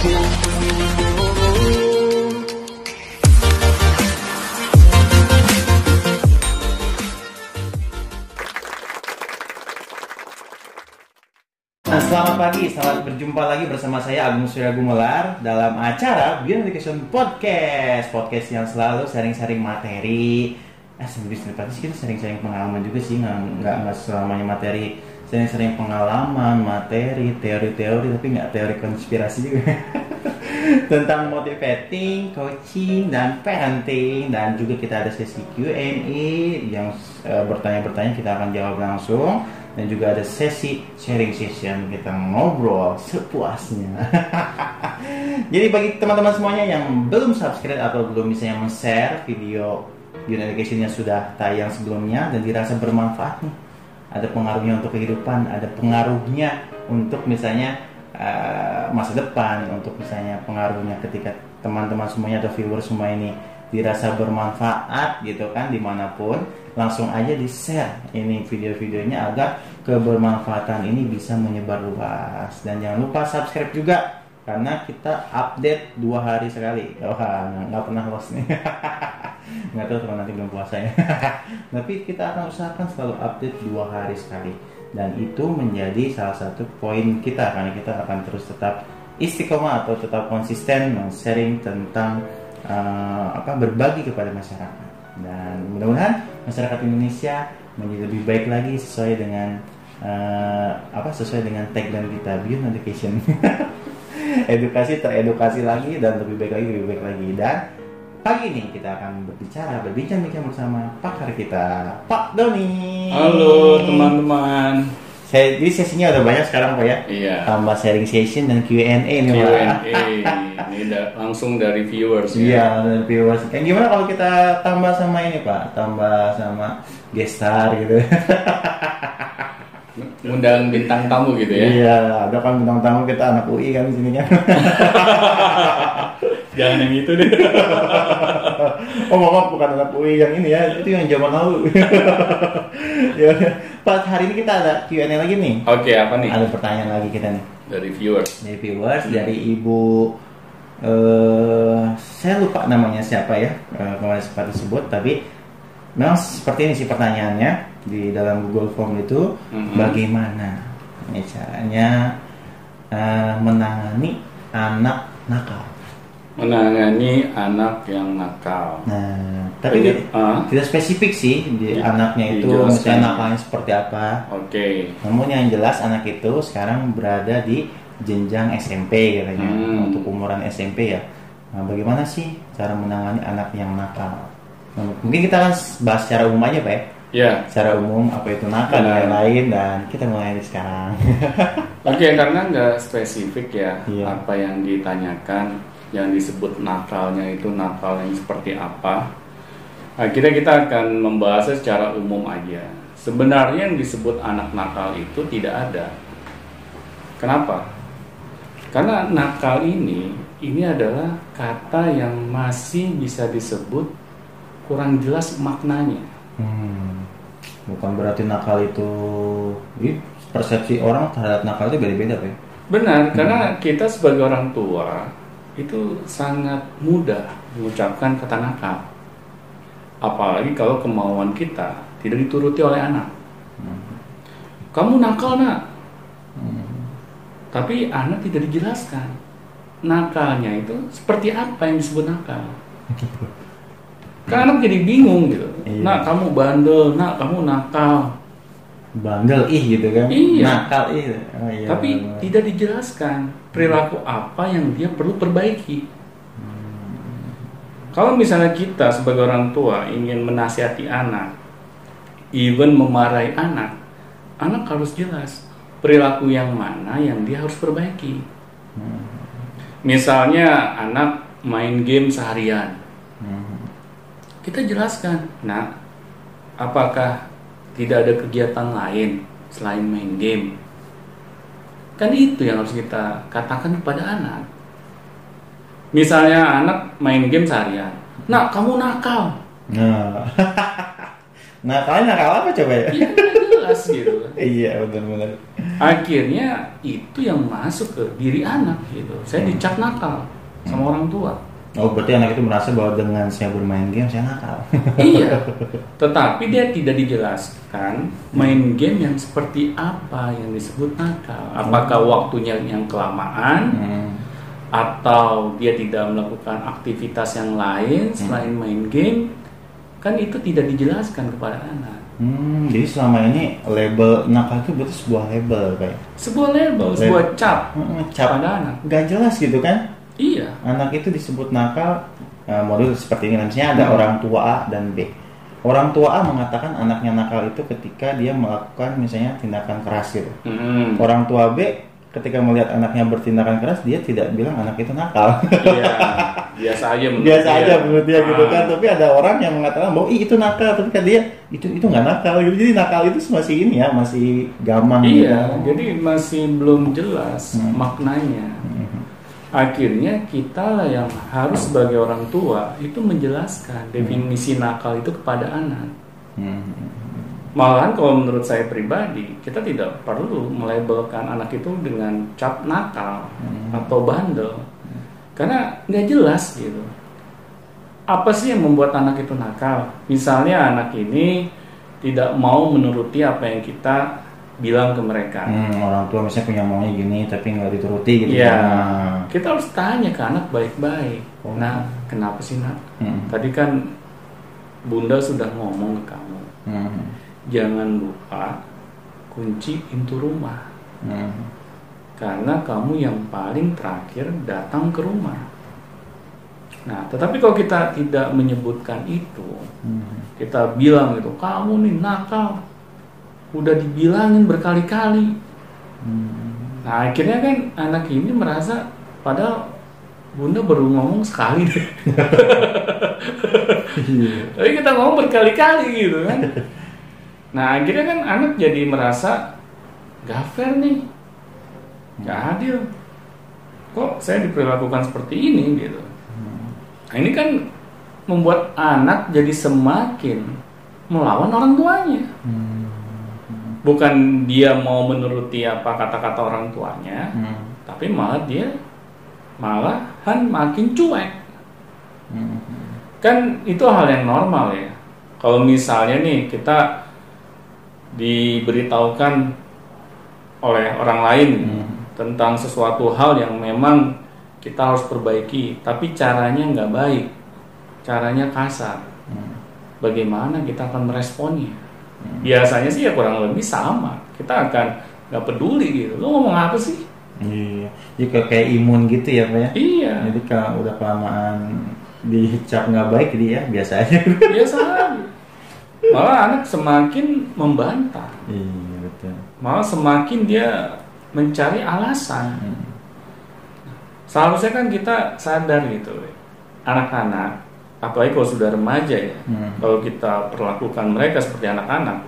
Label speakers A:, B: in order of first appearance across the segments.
A: Nah, selamat pagi, selamat berjumpa lagi bersama saya Agung Surya Gumelar dalam acara Beyond Education Podcast. Podcast yang selalu sharing-sharing materi. Eh, sih kita sharing-sharing pengalaman juga sih, nggak nggak nggak selamanya materi. Sharing-sharing pengalaman, materi, teori-teori, tapi nggak teori konspirasi juga. Tentang motivating, coaching, dan parenting dan juga kita ada sesi Q&A yang eh, bertanya-bertanya kita akan jawab langsung dan juga ada sesi sharing session kita ngobrol sepuasnya. Jadi bagi teman-teman semuanya yang belum subscribe atau belum misalnya men-share video Beyond Education yang sudah tayang sebelumnya dan dirasa bermanfaat nih, ada pengaruhnya untuk kehidupan, ada pengaruhnya untuk misalnya uh, masa depan, untuk misalnya pengaruhnya ketika teman-teman semuanya atau viewers semua ini dirasa bermanfaat gitu kan di mana pun langsung aja di share ini video-videonya agar kebermanfaatan ini bisa menyebar luas. Dan jangan lupa subscribe juga karena kita update dua hari sekali. Wah nggak pernah lost nih nggak tahu teman nanti belum puasa ya tapi kita akan usahakan selalu update dua hari sekali. Dan itu menjadi salah satu poin kita karena kita akan terus tetap istiqomah atau tetap konsisten sharing tentang uh, apa berbagi kepada masyarakat. Dan mudah-mudahan masyarakat Indonesia menjadi lebih baik lagi sesuai dengan uh, apa sesuai dengan tagline kita Beyond Education. Edukasi teredukasi lagi dan lebih baik lagi lebih baik lagi. Dan pagi ini kita akan berbicara berbincang-bincang bersama pakar kita Pak Doni
B: Halo teman-teman
A: saya jadi sesinya udah banyak sekarang pak ya
B: Iya
A: tambah sharing session dan Q&A nih
B: Q&A
A: Pak
B: Ini da- langsung dari viewers ya
A: Iya, dan viewers. Yang gimana kalau kita tambah sama ini Pak? Tambah sama gestar gitu.
B: Undang bintang tamu gitu ya
A: Iya, ada kan bintang tamu kita anak UI kan di sini kan.
B: Jangan yang itu deh
A: oh maaf bukan anak UI yang ini ya, itu yang zaman lalu. ya, Pak hari ini kita ada Q&A lagi nih.
B: Oke apa nih
A: Ada pertanyaan lagi kita nih
B: dari viewers
A: dari viewers dari Ibu eh saya lupa namanya siapa ya eh, kemarin sempat disebut tapi memang seperti ini sih pertanyaannya di dalam Google Form itu
B: Mhm.
A: bagaimana caranya eh, menangani anak nakal.
B: Menangani anak yang nakal
A: Nah, tapi
B: Iya,
A: tidak-
B: ah.
A: tidak spesifik sih di
B: Iya,
A: anaknya itu
B: dijelaskan.
A: misalnya nakalnya seperti apa.
B: Oke
A: Namun yang jelas anak itu sekarang berada di jenjang SMP katanya
B: Hmm.
A: untuk umuran SMP ya. Nah, bagaimana sih cara menangani anak yang nakal? Nah, mungkin kita akan bahas secara umum aja pak ya.
B: Ya
A: Secara umum apa itu nakal dan lain-lain dan kita mulai dari sekarang.
B: Oke karena nggak spesifik ya
A: Iya.
B: Apa yang ditanyakan Yang disebut nakalnya itu nakal yang seperti apa. Akhirnya kita akan membahasnya secara umum aja. Sebenarnya yang disebut anak nakal itu tidak ada. Kenapa? Karena nakal ini Ini adalah kata yang masih bisa disebut Kurang jelas maknanya.
A: Hmm, bukan berarti nakal itu, persepsi orang terhadap nakal itu beda-beda ya?
B: Benar, karena kita sebagai orang tua itu sangat mudah mengucapkan kata nakal. Apalagi kalau kemauan kita tidak dituruti oleh anak. Kamu nakal nak, tapi anak tidak dijelaskan nakalnya itu seperti apa yang disebut nakal. Kan anak jadi bingung gitu.
A: Iya.
B: Nak kamu bandel, nak kamu nakal.
A: Bandel ih gitu kan.
B: Iya.
A: Nakal ih. Oh, iya,
B: Tapi
A: benar.
B: tidak dijelaskan perilaku apa yang dia perlu perbaiki. Kalau misalnya kita sebagai orang tua ingin menasihati anak, even memarahi anak, anak harus jelas perilaku yang mana yang dia harus perbaiki. Misalnya anak main game seharian,
A: Hmm.
B: kita jelaskan, nah, apakah tidak ada kegiatan lain selain main game? Kan itu yang harus kita katakan kepada anak. Misalnya anak main game seharian, nak kamu nakal,
A: Nah. Nakalnya nakal apa coba ya?
B: ya kan jelas. gitu
A: iya benar-benar
B: akhirnya itu yang masuk ke diri anak gitu saya dicap nakal sama orang tua
A: oh berarti anak itu merasa bahwa dengan saya bermain game saya nakal.
B: Iya. Tetapi dia tidak dijelaskan main game yang seperti apa yang disebut nakal. Apakah waktunya yang kelamaan
A: Hmm.
B: atau dia tidak melakukan aktivitas yang lain selain main game kan itu tidak dijelaskan kepada anak.
A: Hmm, jadi selama ini label nakal itu berarti sebuah label kayak.
B: Sebuah label sebuah cap
A: Hmm, cap.
B: pada anak.
A: Nggak jelas gitu kan
B: iya
A: anak itu disebut nakal model seperti ini misalnya ada
B: Hmm.
A: orang tua A dan B orang tua A mengatakan anaknya nakal itu ketika dia melakukan misalnya tindakan keras gitu
B: Hmm.
A: orang tua B ketika melihat anaknya bertindakan keras dia tidak bilang anak itu nakal
B: Iya, biasa aja menurut
A: biasa
B: dia.
A: aja menurut dia gitu
B: Ah.
A: kan tapi ada orang yang mengatakan bahwa Ih, itu nakal tapi kan dia itu itu nggak nakal gitu jadi nakal itu masih ini ya masih gamang
B: Iya,
A: gitu.
B: jadi masih belum jelas
A: Hmm.
B: maknanya.
A: Mhm.
B: Akhirnya kita lah yang harus sebagai orang tua itu menjelaskan definisi nakal itu kepada anak.
A: Mhm.
B: Malahan kalau menurut saya pribadi, kita tidak perlu melabelkan anak itu dengan cap nakal
A: Hmm.
B: atau bandel. Karena nggak jelas gitu. Apa sih yang membuat anak itu nakal? Misalnya anak ini tidak mau menuruti apa yang kita bilang ke mereka.
A: Hmm, orang tua misalnya punya maunya gini tapi nggak dituruti gitu
B: Iya.
A: Nah.
B: Kita harus tanya ke anak baik-baik.
A: Oh.
B: Nah, kenapa sih nak?
A: Hmm.
B: Tadi kan bunda sudah ngomong ke kamu,
A: Hmm.
B: jangan lupa kunci pintu rumah.
A: Hmm.
B: Karena kamu yang paling terakhir datang ke rumah. Nah, tetapi kalau kita tidak menyebutkan itu,
A: Hmm.
B: kita bilang gitu, kamu nih nakal, udah dibilangin berkali-kali.
A: Hmm.
B: Nah, akhirnya kan anak ini merasa, padahal bunda baru ngomong sekali deh.
A: Iya.
B: Tapi kita ngomong berkali-kali gitu kan. Nah, akhirnya kan anak jadi merasa gak fair nih, gak adil. Kok saya diperlakukan seperti ini gitu. Nah, ini kan membuat anak jadi semakin melawan orang tuanya.
A: Hmm.
B: Bukan dia mau menuruti apa kata-kata orang tuanya,
A: Hmm.
B: tapi malah dia malahan makin cuek.
A: Hmm.
B: Kan itu hal yang normal ya. Kalau misalnya nih kita diberitahukan oleh orang lain
A: Hmm.
B: tentang sesuatu hal yang memang kita harus perbaiki, tapi caranya nggak baik, caranya kasar.
A: Hmm.
B: Bagaimana kita akan meresponnya? Biasanya sih ya kurang lebih sama. Kita akan nggak peduli gitu. Lo ngomong apa sih?
A: Iya, jadi kayak- imun gitu ya Pak ya.
B: Iya,
A: Jadi kalau udah kelamaan dicap nggak baik jadi ya biasa aja.
B: biasa aja. Malah anak semakin membantah.
A: iya betul.
B: malah semakin dia mencari alasan.
A: Hmm.
B: Seharusnya kan kita sadar gitu, anak-anak, apalagi kalau sudah remaja ya,
A: Hmm.
B: kalau kita perlakukan mereka seperti anak-anak,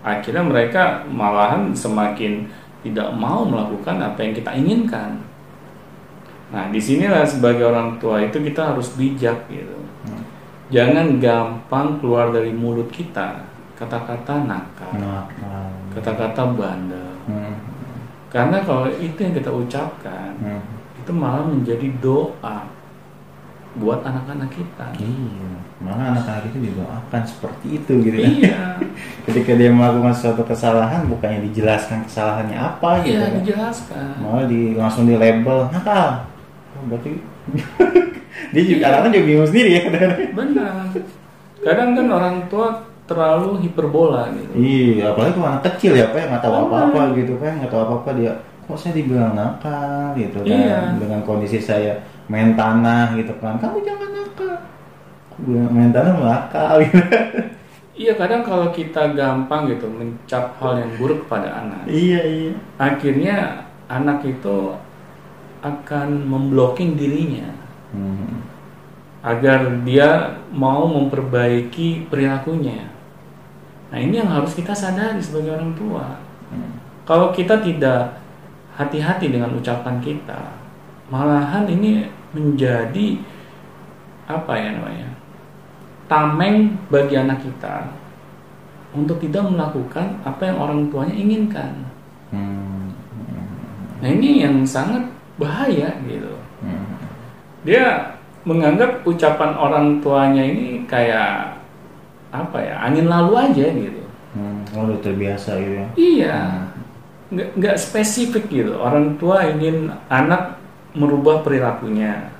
B: akhirnya mereka malahan semakin tidak mau melakukan apa yang kita inginkan. Nah, di sinilah sebagai orang tua itu kita harus bijak gitu.
A: Hmm.
B: Jangan gampang keluar dari mulut kita kata-kata nakal, kata-kata bandel.
A: Hmm.
B: Karena kalau itu yang kita ucapkan,
A: Hmm.
B: itu malah menjadi doa buat anak-anak kita.
A: Iya, malah anak-anak itu didoakan seperti itu gitu ya.
B: Iya,
A: Ketika dia melakukan suatu kesalahan, bukannya dijelaskan kesalahannya apa gitu.
B: iya
A: kan.
B: dijelaskan.
A: Malah di langsung di label nakal. Oh, berarti dia juga
B: Iya.
A: anak-anak juga bingung sendiri ya.
B: Benar. Kadang kan orang tua terlalu hiperbola gitu.
A: Iya, apalagi kalau anak kecil ya, Pak, yang nggak tahu apa-apa gitu, Pak, nggak tahu apa-apa dia. Kok saya dibilang nakal gitu kan?
B: Iya.
A: Dengan kondisi saya main tanah gitu kan, kamu jangan nakal. Bilang main tanah nakal gitu.
B: Iya, kadang kalau kita gampang gitu mencap hal yang buruk pada anak,
A: iya iya.
B: akhirnya anak itu akan memblocking dirinya
A: Hmm.
B: agar dia mau memperbaiki perilakunya. Nah, ini yang harus kita sadari sebagai orang tua.
A: Hmm.
B: Kalau kita tidak hati-hati dengan ucapan kita, malahan ini menjadi apa ya namanya? tameng bagi anak kita untuk tidak melakukan apa yang orang tuanya inginkan.
A: Hmm.
B: Nah ini yang sangat bahaya gitu.
A: Hmm.
B: Dia menganggap ucapan orang tuanya ini kayak apa ya angin lalu aja gitu.
A: Hmm. Udah terbiasa gitu ya.
B: Iya, nggak nggak spesifik gitu. Orang tua ingin anak merubah perilakunya,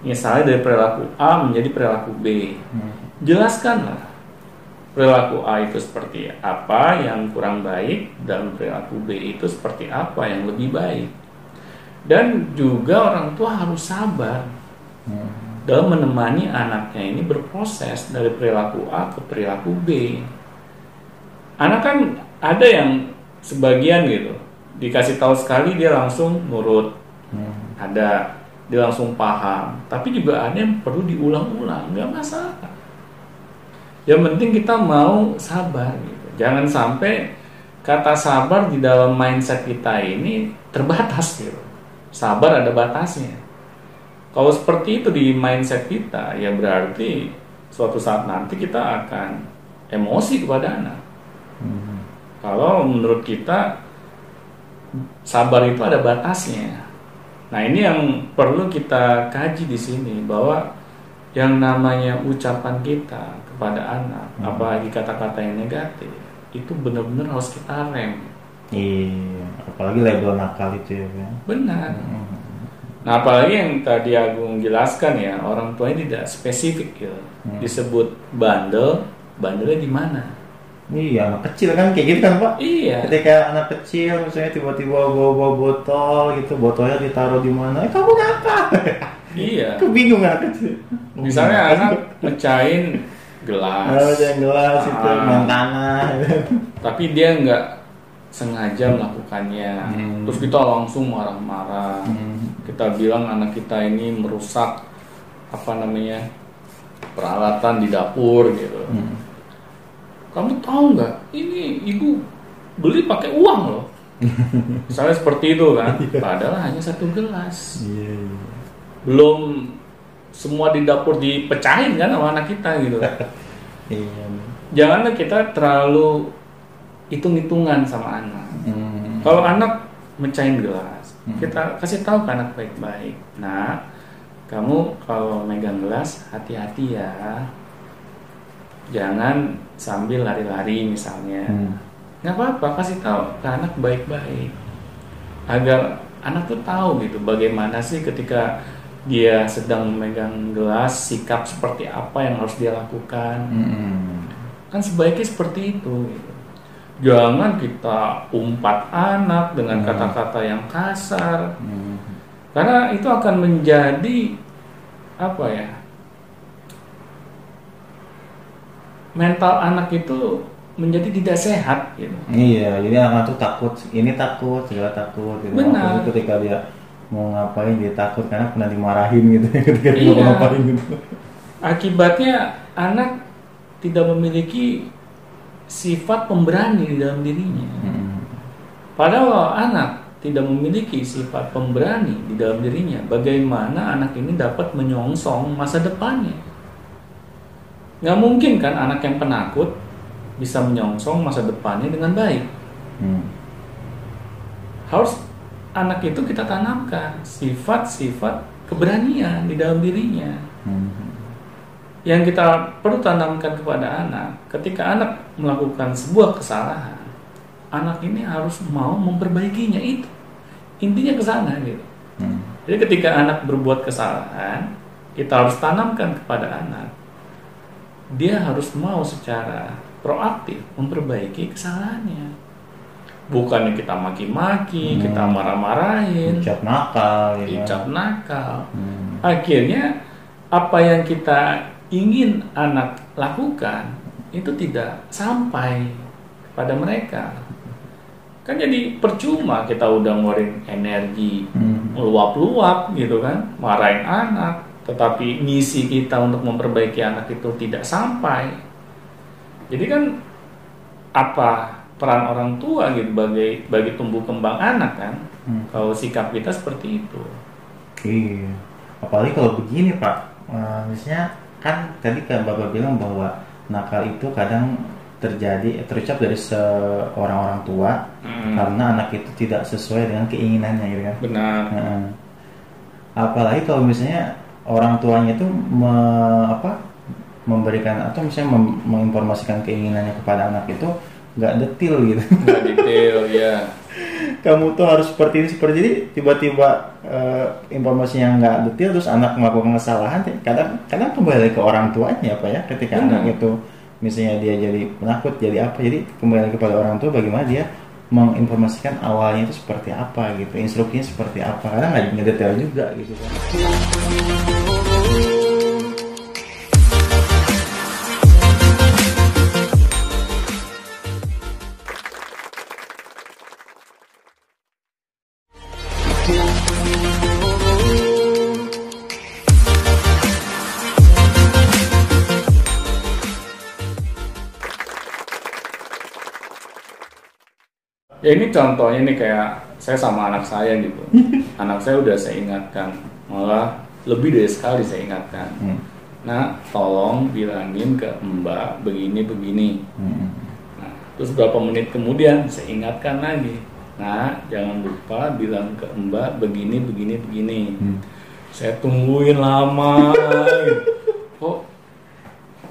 B: misalnya dari perilaku A menjadi perilaku B.
A: Hmm.
B: Jelaskanlah perilaku A itu seperti apa yang kurang baik dan perilaku B itu seperti apa yang lebih baik. Dan juga orang tua harus sabar
A: Hmm.
B: dalam menemani anaknya ini berproses dari perilaku A ke perilaku B. Anak kan ada yang sebagian gitu dikasih tahu sekali dia langsung nurut,
A: Hmm.
B: Ada dia langsung paham. Tapi juga ada yang perlu diulang-ulang, nggak masalah. Yang penting kita mau sabar gitu. Jangan sampai kata sabar di dalam mindset kita ini terbatas gitu. Sabar ada batasnya. Kalau seperti itu di mindset kita, ya berarti suatu saat nanti kita akan emosi kepada anak.
A: Hmm.
B: Kalau menurut kita sabar itu ada batasnya. Nah ini yang perlu kita kaji di sini bahwa yang namanya ucapan kita kepada anak,
A: Hmm.
B: apalagi kata-kata yang negatif, itu benar-benar harus kita rem.
A: Iya, apalagi label nakal itu ya. kan?
B: Benar.
A: Hmm.
B: Nah apalagi yang tadi Agung jelaskan ya, orang tuanya tidak spesifik gitu.
A: Hmm.
B: Disebut bandel, bandelnya di mana?
A: Iya, anak kecil kan kayak gitu kan Pak?
B: Iya.
A: Ketika anak kecil misalnya tiba-tiba bawa-bawa botol gitu, botolnya ditaruh di mana? Eh, kamu nakal.
B: Iya.
A: Aku bingung anak kecil.
B: Misalnya anak mecahin gelas.
A: Oh, gelas itu
B: Ah.
A: main tanah.
B: tapi dia nggak sengaja melakukannya
A: Hmm.
B: terus kita langsung marah-marah
A: Hmm.
B: kita bilang anak kita ini merusak apa namanya peralatan di dapur gitu
A: Hmm.
B: Kamu tahu nggak ini ibu beli pakai uang loh misalnya seperti itu kan padahal hanya satu gelas
A: Iya. iya.
B: belum semua di dapur dipecahin kan sama anak kita gitu
A: Iya.
B: janganlah kita terlalu hitung-hitungan sama anak
A: Hmm.
B: Kalau anak mecahin gelas,
A: Hmm.
B: kita kasih tahu ke anak baik-baik. Nah, kamu kalau megang gelas hati-hati ya. Jangan sambil lari-lari misalnya.
A: Hmm.
B: Nggak apa-apa, kasih tahu ke anak baik-baik. Agar anak tuh tahu gitu bagaimana sih ketika dia sedang memegang gelas, sikap seperti apa yang harus dia lakukan.
A: Hmm.
B: Kan sebaiknya seperti itu. Gitu. Jangan kita umpat anak dengan
A: Hmm.
B: kata-kata yang kasar,
A: Hmm.
B: karena itu akan menjadi apa ya? Mental anak itu menjadi tidak sehat gitu.
A: Iya, jadi anak tuh takut, ini takut, segala takut. Gitu.
B: Benar.
A: Apalagi ketika dia mau ngapain dia takut karena pernah dimarahin gitu ketika dia
B: Iya.
A: mau ngapain gitu.
B: Akibatnya anak tidak memiliki sifat pemberani di dalam dirinya.
A: Hmm.
B: Padahal anak tidak memiliki sifat pemberani di dalam dirinya, bagaimana anak ini dapat menyongsong masa depannya? Nggak mungkin kan anak yang penakut bisa menyongsong masa depannya dengan baik.
A: Hmm.
B: Harus anak itu kita tanamkan sifat-sifat keberanian di dalam dirinya.
A: Hmm.
B: Yang kita perlu tanamkan kepada anak, ketika anak melakukan sebuah kesalahan, anak ini harus mau memperbaikinya itu. Intinya ke sana gitu.
A: Hmm.
B: Jadi ketika anak berbuat kesalahan, kita harus tanamkan kepada anak. Dia harus mau secara proaktif memperbaiki kesalahannya. Bukannya kita maki-maki,
A: Hmm.
B: kita marah-marahin,
A: Ucap nakal, ya. kan?
B: nakal.
A: Hmm.
B: Akhirnya apa yang kita ingin anak lakukan itu tidak sampai pada mereka. Kan jadi percuma kita udah ngeluarin energi
A: Hmm.
B: meluap-luap gitu kan, marahin anak, tetapi misi kita untuk memperbaiki anak itu tidak sampai. Jadi kan apa peran orang tua gitu bagi bagi tumbuh kembang anak kan?
A: Hmm.
B: Kalau sikap kita seperti itu.
A: Iya. Apalagi kalau begini Pak, Eh, misalnya kan tadi kan Bapak bilang bahwa nakal itu kadang terjadi terucap dari seorang orang tua
B: Hmm.
A: karena anak itu tidak sesuai dengan keinginannya gitu kan.
B: benar
A: Heeh. Apalagi kalau misalnya orang tuanya itu me- apa memberikan atau misalnya mem- menginformasikan keinginannya kepada anak itu nggak detil gitu.
B: nggak detail ya
A: Kamu tuh harus seperti ini seperti ini tiba-tiba informasi yang nggak detil terus anak melakukan kesalahan kadang kadang kembali ke orang tuanya apa ya ketika
B: Benar.
A: anak itu misalnya dia jadi penakut jadi apa jadi kembali kepada orang tua bagaimana dia menginformasikan awalnya itu seperti apa gitu instruksinya seperti apa karena nggak nggak detail juga gitu kan
B: ini contohnya nih kayak saya sama anak saya gitu anak saya udah saya ingatkan malah lebih dari sekali saya ingatkan
A: Hmm.
B: nah tolong bilangin ke mbak begini begini
A: Hmm.
B: Nah, terus berapa menit kemudian saya ingatkan lagi. Nah, jangan lupa bilang ke Mbak begini begini begini.
A: Hmm.
B: Saya tungguin lama. Kok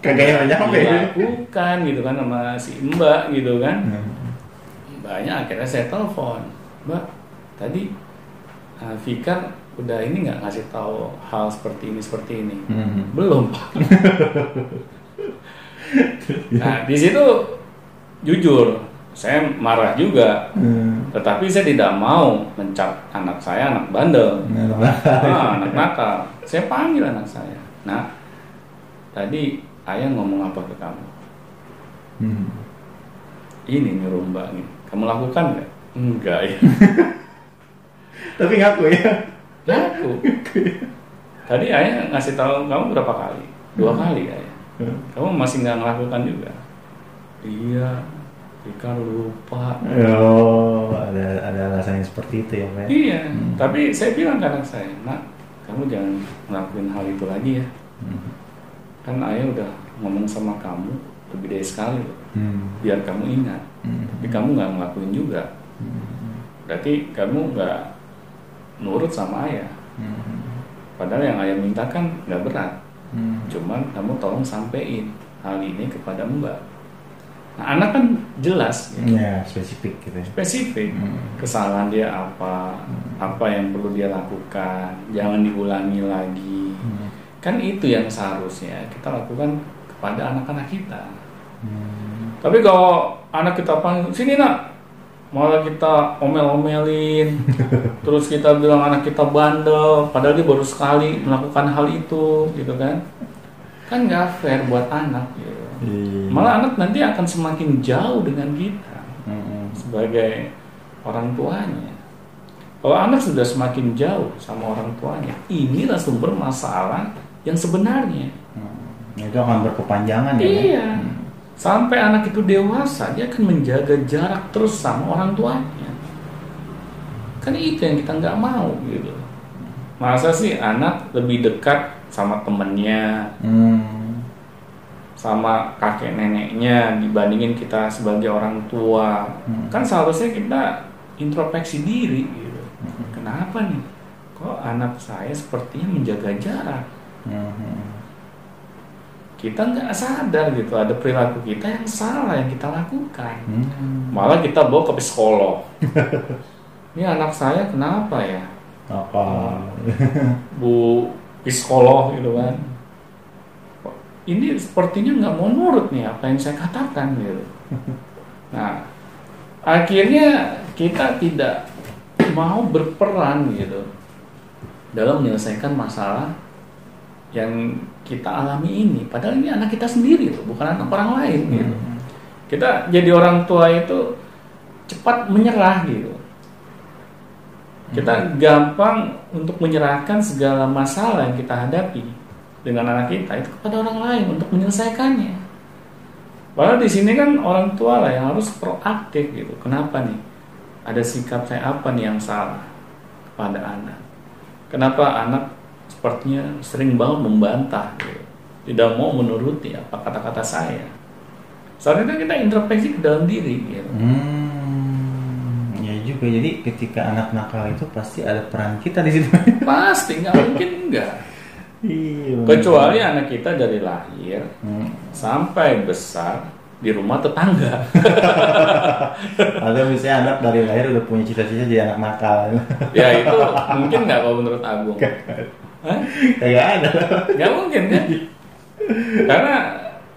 A: kagak nyampe ya
B: dilakukan gitu kan sama si Mbak gitu kan.
A: Hmm.
B: Mbaknya akhirnya saya telepon. Mbak, tadi uh, Fikar udah ini nggak ngasih tahu hal seperti ini seperti ini.
A: Hmm.
B: Belum, Pak. nah, di situ jujur, saya marah juga.
A: Hmm.
B: Tetapi saya tidak mau mencap anak saya anak bandel. Ah, anak nakal. Saya panggil anak saya. Nah, tadi ayah ngomong apa ke kamu?
A: Hmm.
B: Ini nyuruh mbak nih. Kamu lakukan nggak? Enggak ya.
A: tapi ngaku ya
B: Ngaku. Tadi ayah ngasih tahu kamu berapa kali? Dua kali ayah. Kamu masih nggak melakukan juga? Iya. Fikar lupa.
A: oh ada ada alasan yang seperti itu ya Pak
B: Iya.
A: Hmm.
B: Tapi saya bilang ke anak saya, nak, kamu jangan ngelakuin hal itu lagi ya.
A: Hmm.
B: Kan ayah udah ngomong sama kamu lebih dari sekali loh.
A: Hmm.
B: Biar kamu ingat.
A: Hmm.
B: Tapi kamu nggak ngelakuin juga.
A: Hmm.
B: Berarti kamu nggak nurut sama ayah.
A: Hmm.
B: Padahal yang ayah mintakan nggak berat.
A: Hmm.
B: Cuman kamu tolong sampein hal ini kepada mbak. Nah anak kan jelas, ya,
A: ya spesifik gitu ya
B: spesifik
A: Hmm.
B: kesalahan dia apa, apa yang perlu dia lakukan, jangan diulangi lagi.
A: Hmm.
B: Kan itu yang seharusnya kita lakukan kepada anak-anak kita.
A: Hmm.
B: Tapi kalau anak kita panggil sini nak, malah kita omel-omelin, terus kita bilang anak kita bandel, padahal dia baru sekali melakukan hal itu, gitu kan? Kan nggak fair buat anak, gitu.
A: Iya.
B: Malah anak nanti akan semakin jauh dengan kita
A: Hmm.
B: sebagai orang tuanya. Kalau anak sudah semakin jauh sama orang tuanya, inilah sumber masalah yang sebenarnya.
A: Hmm. itu akan berkepanjangan ya Pak?
B: Iya. Sampai anak itu dewasa, dia akan menjaga jarak terus sama orang tuanya. Kan itu yang kita nggak mau gitu. Masa sih anak lebih dekat sama temennya,
A: Hmm.
B: sama kakek neneknya dibandingin kita sebagai orang tua.
A: Hmm.
B: Kan seharusnya kita introspeksi diri gitu. Kenapa nih? Kok anak saya sepertinya menjaga jarak?
A: Hmm.
B: Kita nggak sadar gitu, ada perilaku kita yang salah yang kita lakukan.
A: Hmm.
B: Malah kita bawa ke psikolog. Ini anak saya kenapa ya?
A: apa
B: Bu psikolog gitu kan. Ini sepertinya nggak mau nurut nih apa yang saya katakan gitu. Nah, akhirnya kita tidak mau berperan gitu dalam menyelesaikan masalah yang kita alami ini. Padahal ini anak kita sendiri loh, bukan anak orang lain gitu.
A: Hmm.
B: Kita jadi orang tua itu cepat menyerah gitu. Kita gampang untuk menyerahkan segala masalah yang kita hadapi dengan anak kita itu kepada orang lain untuk menyelesaikannya. Padahal di sini kan orang tua lah yang harus proaktif gitu. Kenapa nih? Ada sikap saya apa nih yang salah kepada anak? Kenapa anak sepertinya sering banget membantah gitu. Tidak mau menuruti apa kata-kata saya. Saat itu kita introspeksi ke dalam diri. Gitu.
A: Hmm, ya juga. Jadi ketika anak nakal itu pasti ada peran kita di situ.
B: Pasti nggak mungkin enggak.
A: iya.
B: Kecuali anak kita dari lahir
A: Hmm.
B: sampai besar di rumah tetangga.
A: Atau misalnya anak dari lahir udah punya cita-cita jadi anak nakal.
B: ya itu mungkin nggak kalau menurut Agung? Hah?
A: Kayak ada.
B: Nggak mungkin kan? Karena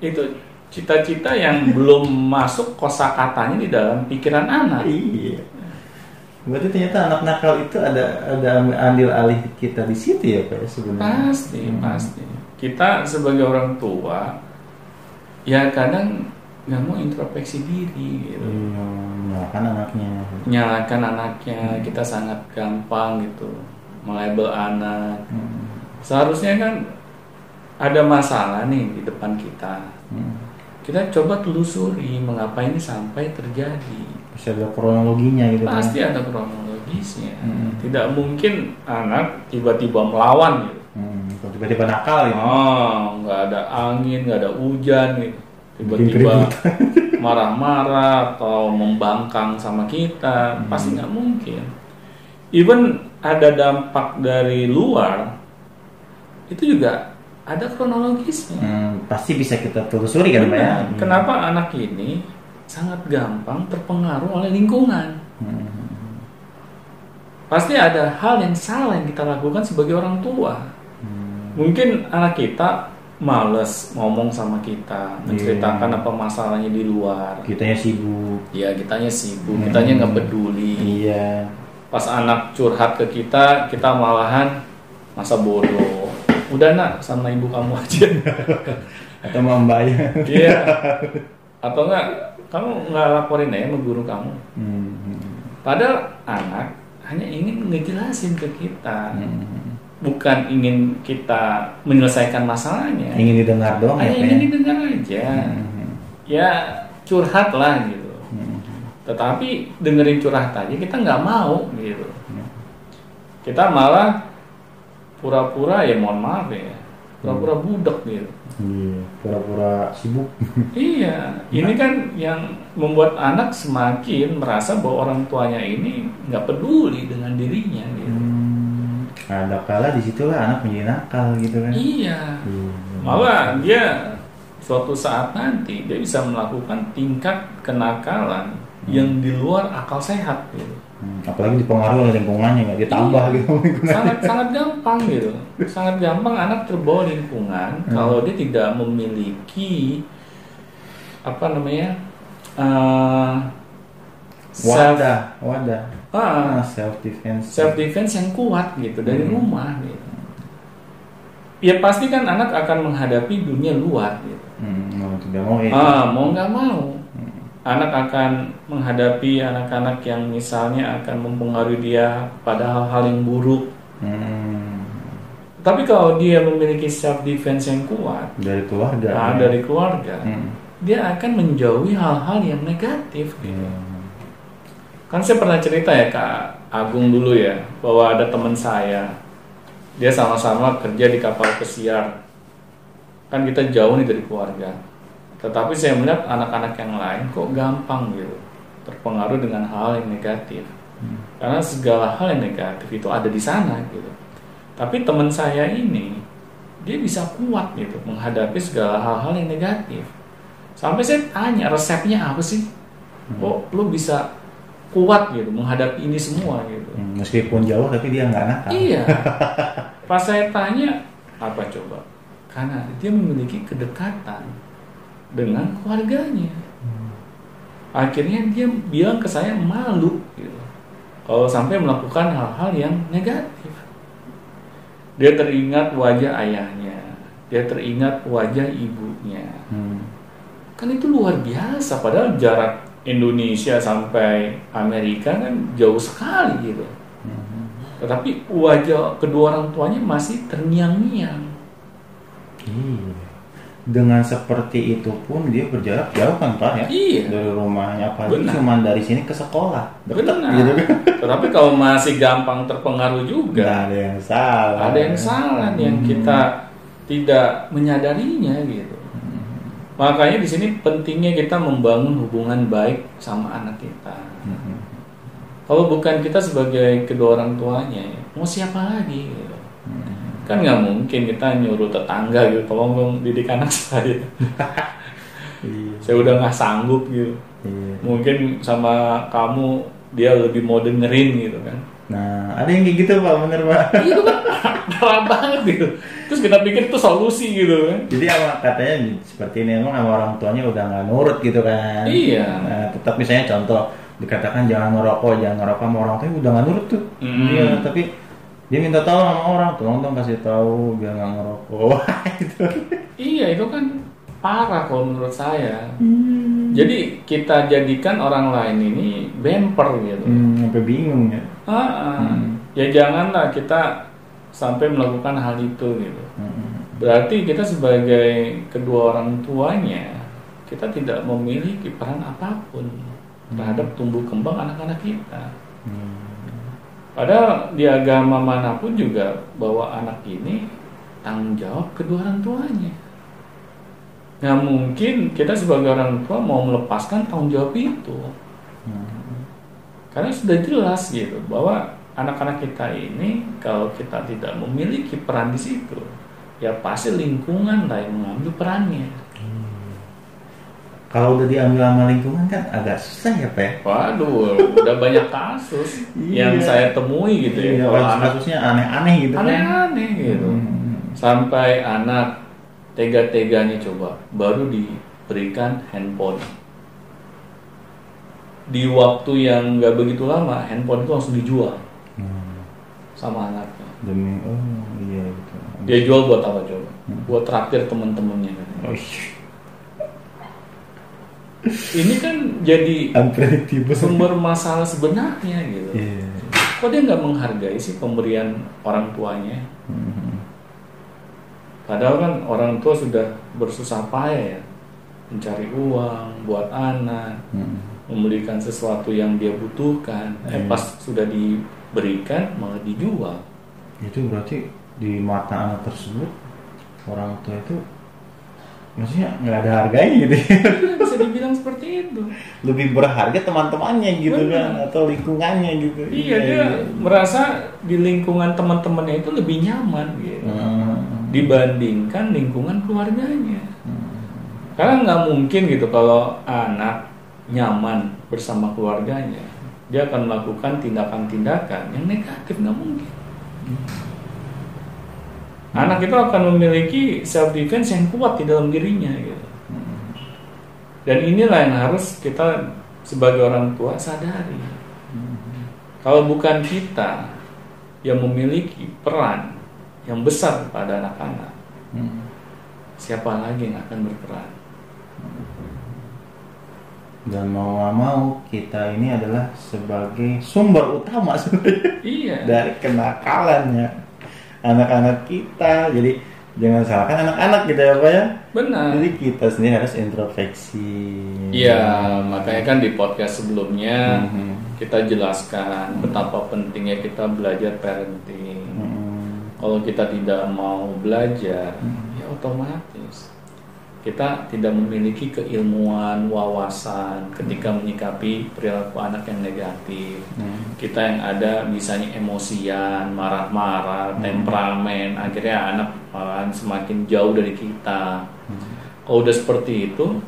B: itu cita-cita yang belum masuk kosakatanya di dalam pikiran anak.
A: Iya. Berarti ternyata anak nakal itu ada ada andil alih kita di situ ya pak ya sebenarnya.
B: Pasti, pasti. Kita sebagai orang tua, ya kadang nggak mau introspeksi diri gitu.
A: Iya, menyalahkan anaknya.
B: Nyalakan anaknya, kita sangat gampang gitu melabel anak.
A: Hmm.
B: Seharusnya kan ada masalah nih di depan kita.
A: Hmm.
B: Kita coba telusuri mengapa ini sampai terjadi.
A: Pasti ada kronologinya gitu kan.
B: Pasti ada kronologisnya.
A: Hmm.
B: Tidak mungkin anak tiba-tiba melawan gitu.
A: Hmm, tiba-tiba nakal gitu.
B: Oh, nggak ada angin, nggak ada hujan gitu. Tiba-tiba marah-marah atau membangkang sama kita,
A: Hmm.
B: pasti nggak mungkin. Even ada dampak dari luar, itu juga ada kronologisnya.
A: Hmm, pasti bisa kita telusuri kan pak ya.
B: Benar. Kenapa anak ini sangat gampang terpengaruh oleh lingkungan?
A: Hmm.
B: Pasti ada hal yang salah yang kita lakukan sebagai orang tua.
A: Hmm.
B: Mungkin anak kita males ngomong sama kita, menceritakan
A: Iya.
B: apa masalahnya di luar.
A: Kitanya sibuk.
B: Ya, kitanya sibuk,
A: Hmm.
B: kitanya nggak peduli.
A: Iya.
B: Pas anak curhat ke kita, kita malahan masa bodoh. Udah nak, sama ibu kamu aja.
A: Atau sama mbaknya.
B: Iya. Atau enggak, kamu nggak laporin aja sama guru kamu.
A: Hmm.
B: Padahal anak hanya ingin ngejelasin ke kita,
A: Hmm.
B: bukan ingin kita menyelesaikan masalahnya.
A: Ingin didengar doang ya
B: Hanya
A: ya.
B: ingin didengar aja.
A: Hmm.
B: Ya curhat lah gitu.
A: Hmm.
B: Tetapi dengerin curhat aja kita nggak mau gitu.
A: Hmm.
B: Kita malah pura-pura ya mohon maaf ya, pura-pura budak gitu.
A: Iya, pura-pura sibuk.
B: Iya, ini kan yang membuat anak semakin merasa bahwa orang tuanya ini nggak peduli dengan dirinya gitu.
A: Hmm. Ada kala di situlah anak menjadi nakal gitu kan.
B: Iya,
A: Iya.
B: malah dia suatu saat nanti dia bisa melakukan tingkat kenakalan yang di luar akal sehat gitu.
A: Hmm, apalagi dipengaruhi oleh lingkungannya nggak ditambah
B: Iya.
A: gitu
B: sangat sangat gampang gitu sangat gampang anak terbawa lingkungan
A: Hmm.
B: kalau dia tidak memiliki apa namanya uh, self
A: Wadah, wadah.
B: ah,
A: Ah, self defense.
B: self defense yang kuat gitu dari
A: Hmm.
B: rumah gitu ya pasti kan anak akan menghadapi dunia luar gitu
A: Hmm, mau tidak mau ya.
B: ah mau nggak mau
A: Hmm.
B: Anak akan menghadapi anak-anak yang misalnya akan mempengaruhi dia pada hal-hal yang buruk
A: Hmm,
B: Tapi kalau dia memiliki self defense yang kuat
A: dari keluarga.
B: nah, dari keluarga,
A: Hmm.
B: dia akan menjauhi hal-hal yang negatif.
A: Iya.
B: Kan saya pernah cerita ya Kak Agung dulu ya, bahwa ada teman saya, dia sama-sama kerja di kapal pesiar. Kan kita jauh nih dari keluarga. Tetapi saya melihat anak-anak yang lain kok gampang gitu, terpengaruh dengan hal yang negatif. Karena segala hal yang negatif itu ada di sana gitu. Tapi teman saya ini dia bisa kuat gitu menghadapi segala hal-hal yang negatif. Sampai saya tanya resepnya apa sih? Kok lu bisa kuat gitu menghadapi ini semua gitu?
A: Hmm, Meskipun jauh tapi dia nggak nakal.
B: Iya. Pas saya tanya apa coba? Karena dia memiliki kedekatan dengan keluarganya. Akhirnya dia bilang ke saya malu gitu. Kalau sampai melakukan hal-hal yang negatif. Dia teringat wajah ayahnya, dia teringat wajah ibunya.
A: Hmm.
B: Kan itu luar biasa padahal jarak Indonesia sampai Amerika kan jauh sekali gitu.
A: Hmm.
B: Tetapi wajah kedua orang tuanya masih terngiang-ngiang.
A: Iya. Dengan seperti itu pun dia berjarak jauh kan pak ya
B: Iya.
A: dari rumahnya
B: Benar.
A: cuma dari sini ke sekolah dekat
B: Benar.
A: gitu kan
B: Tetapi kalau masih gampang terpengaruh
A: nggak
B: juga,
A: ada yang salah
B: ada yang salah nih yang
A: Hmm.
B: kita tidak menyadarinya gitu. Makanya di sini pentingnya kita membangun hubungan baik sama anak kita.
A: Mm-mm.
B: Kalau bukan kita sebagai kedua orang tuanya, mau siapa lagi? Gitu. Kan nggak mungkin kita nyuruh tetangga gitu, tolong dong didik anak saya.
A: Iya.
B: saya udah nggak sanggup gitu.
A: Iya.
B: Mungkin sama kamu dia lebih mau dengerin gitu kan.
A: Nah, ada yang kayak gitu pak, bener pak.
B: Itu kan parah banget gitu. Terus kita pikir itu solusi gitu kan.
A: Jadi apa katanya seperti ini emang sama orang tuanya udah nggak nurut gitu kan?
B: Iya.
A: Nah, tetap misalnya contoh dikatakan jangan ngerokok, jangan ngerokok sama orang tuanya udah nggak nurut tuh.
B: Hmm.
A: Iya, tapi dia minta tolong sama orang, tolong dong kasih tahu biar nggak ngerokok. gitu.
B: Iya itu kan parah kalau menurut saya. Jadi kita jadikan orang lain ini bemper gitu.
A: Hmm, sampai bingung ya.
B: Ah, ah.
A: Hmm.
B: Ya janganlah kita sampai melakukan hal itu gitu.
A: Hmm.
B: Berarti kita sebagai kedua orang tuanya kita tidak memiliki peran apa pun terhadap tumbuh kembang anak-anak kita.
A: Hmm.
B: Padahal di agama mana pun juga bahwa anak ini tanggung jawab kedua orang tuanya. Nah mungkin kita sebagai orang tua mau melepaskan tanggung jawab itu. Karena sudah jelas gitu bahwa anak-anak kita ini kalau kita tidak memiliki peran di situ, ya pasti lingkungan yang mengambil perannya.
A: Kalau udah diambil sama lingkungan kan agak susah ya pak. ya?
B: Waduh, udah banyak kasus yang
A: Iya.
B: saya temui gitu ya.
A: Iya,
B: Kalau
A: kasus-
B: anak
A: kasusnya aneh-aneh gitu kan.
B: aneh-aneh gitu.
A: Hmm.
B: Sampai anak tega-teganya coba baru diberikan handphone. Di waktu yang nggak begitu lama, handphone itu langsung dijual
A: Hmm.
B: sama anaknya.
A: Demi oh iya gitu.
B: Dia jual buat apa coba?
A: Hmm.
B: Buat traktir teman-temannya.
A: Oh, iya.
B: Ini kan jadi sumber masalah sebenarnya gitu.
A: Iya.
B: Kok dia nggak menghargai sih pemberian orang tuanya?
A: Hmm.
B: Padahal kan orang tua sudah bersusah payah ya mencari uang buat anak,
A: Hmm.
B: membelikan sesuatu yang dia butuhkan. Eh
A: Hmm.
B: pas sudah diberikan malah dijual.
A: Itu berarti di mata anak tersebut orang tua itu maksudnya nggak ada harganya gitu.
B: Iya, bisa dibilang seperti itu.
A: Lebih berharga teman-temannya gitu
B: Benar.
A: kan atau lingkungannya gitu.
B: Iya dia merasa di lingkungan teman-temannya itu lebih nyaman gitu
A: Hmm.
B: dibandingkan lingkungan keluarganya.
A: Hmm.
B: Karena nggak mungkin gitu kalau anak nyaman bersama keluarganya, dia akan melakukan tindakan-tindakan yang negatif nggak mungkin. Anak itu akan memiliki self defense yang kuat di dalam dirinya gitu. Dan inilah yang harus kita sebagai orang tua sadari. Kalau bukan kita yang memiliki peran yang besar pada anak-anak,
A: Hmm.
B: siapa lagi yang akan berperan?
A: Dan mau nggak mau kita ini adalah sebagai sumber utama sebenarnya
B: Iya.
A: dari kenakalannya anak-anak kita. Jadi jangan salahkan anak-anak gitu ya Pak ya.
B: Benar.
A: Jadi kita sendiri harus introspeksi.
B: Iya, makanya kan di podcast sebelumnya
A: Mhm.
B: kita jelaskan betapa pentingnya kita belajar parenting.
A: Mhm.
B: Kalau kita tidak mau belajar,
A: Mhm.
B: ya otomatis kita tidak memiliki keilmuan, wawasan ketika menyikapi perilaku anak yang negatif.
A: Mhm.
B: Kita yang ada misalnya emosian, marah-marah,
A: Hmm.
B: temperamen, akhirnya anak malahan semakin jauh dari kita.
A: Mhm.
B: Kalau udah seperti itu,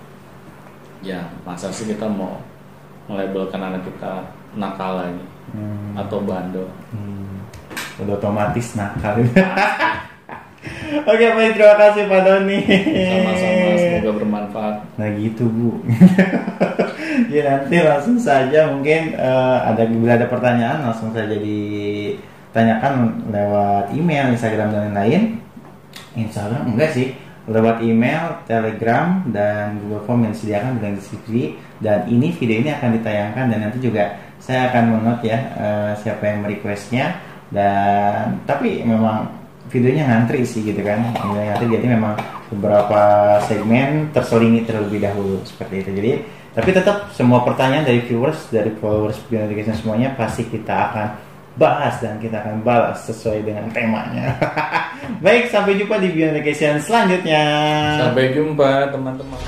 B: ya masa sih kita mau melabelkan anak kita nakal lagi
A: Hmm.
B: atau bandel?
A: Hmm. Udah otomatis nakal. Oke baik terima kasih Pak Doni.
B: Sama-sama, semoga bermanfaat.
A: Nah gitu bu. ya nanti langsung saja mungkin eh, ada bila ada pertanyaan langsung saja ditanyakan lewat email, Instagram dan lain-lain. Instagram enggak sih lewat email, Telegram dan Google Form yang disediakan dengan deskripsi dan ini video ini akan ditayangkan dan nanti juga saya akan menot ya eh, siapa yang merequestnya dan tapi memang videonya ngantri sih gitu kan videonya ngantri jadi memang beberapa segmen terselingi terlebih dahulu seperti itu jadi tapi tetap semua pertanyaan dari viewers dari followers Education semuanya pasti kita akan bahas dan kita akan balas sesuai dengan temanya. Baik, sampai jumpa di Education selanjutnya.
B: Sampai jumpa teman-teman.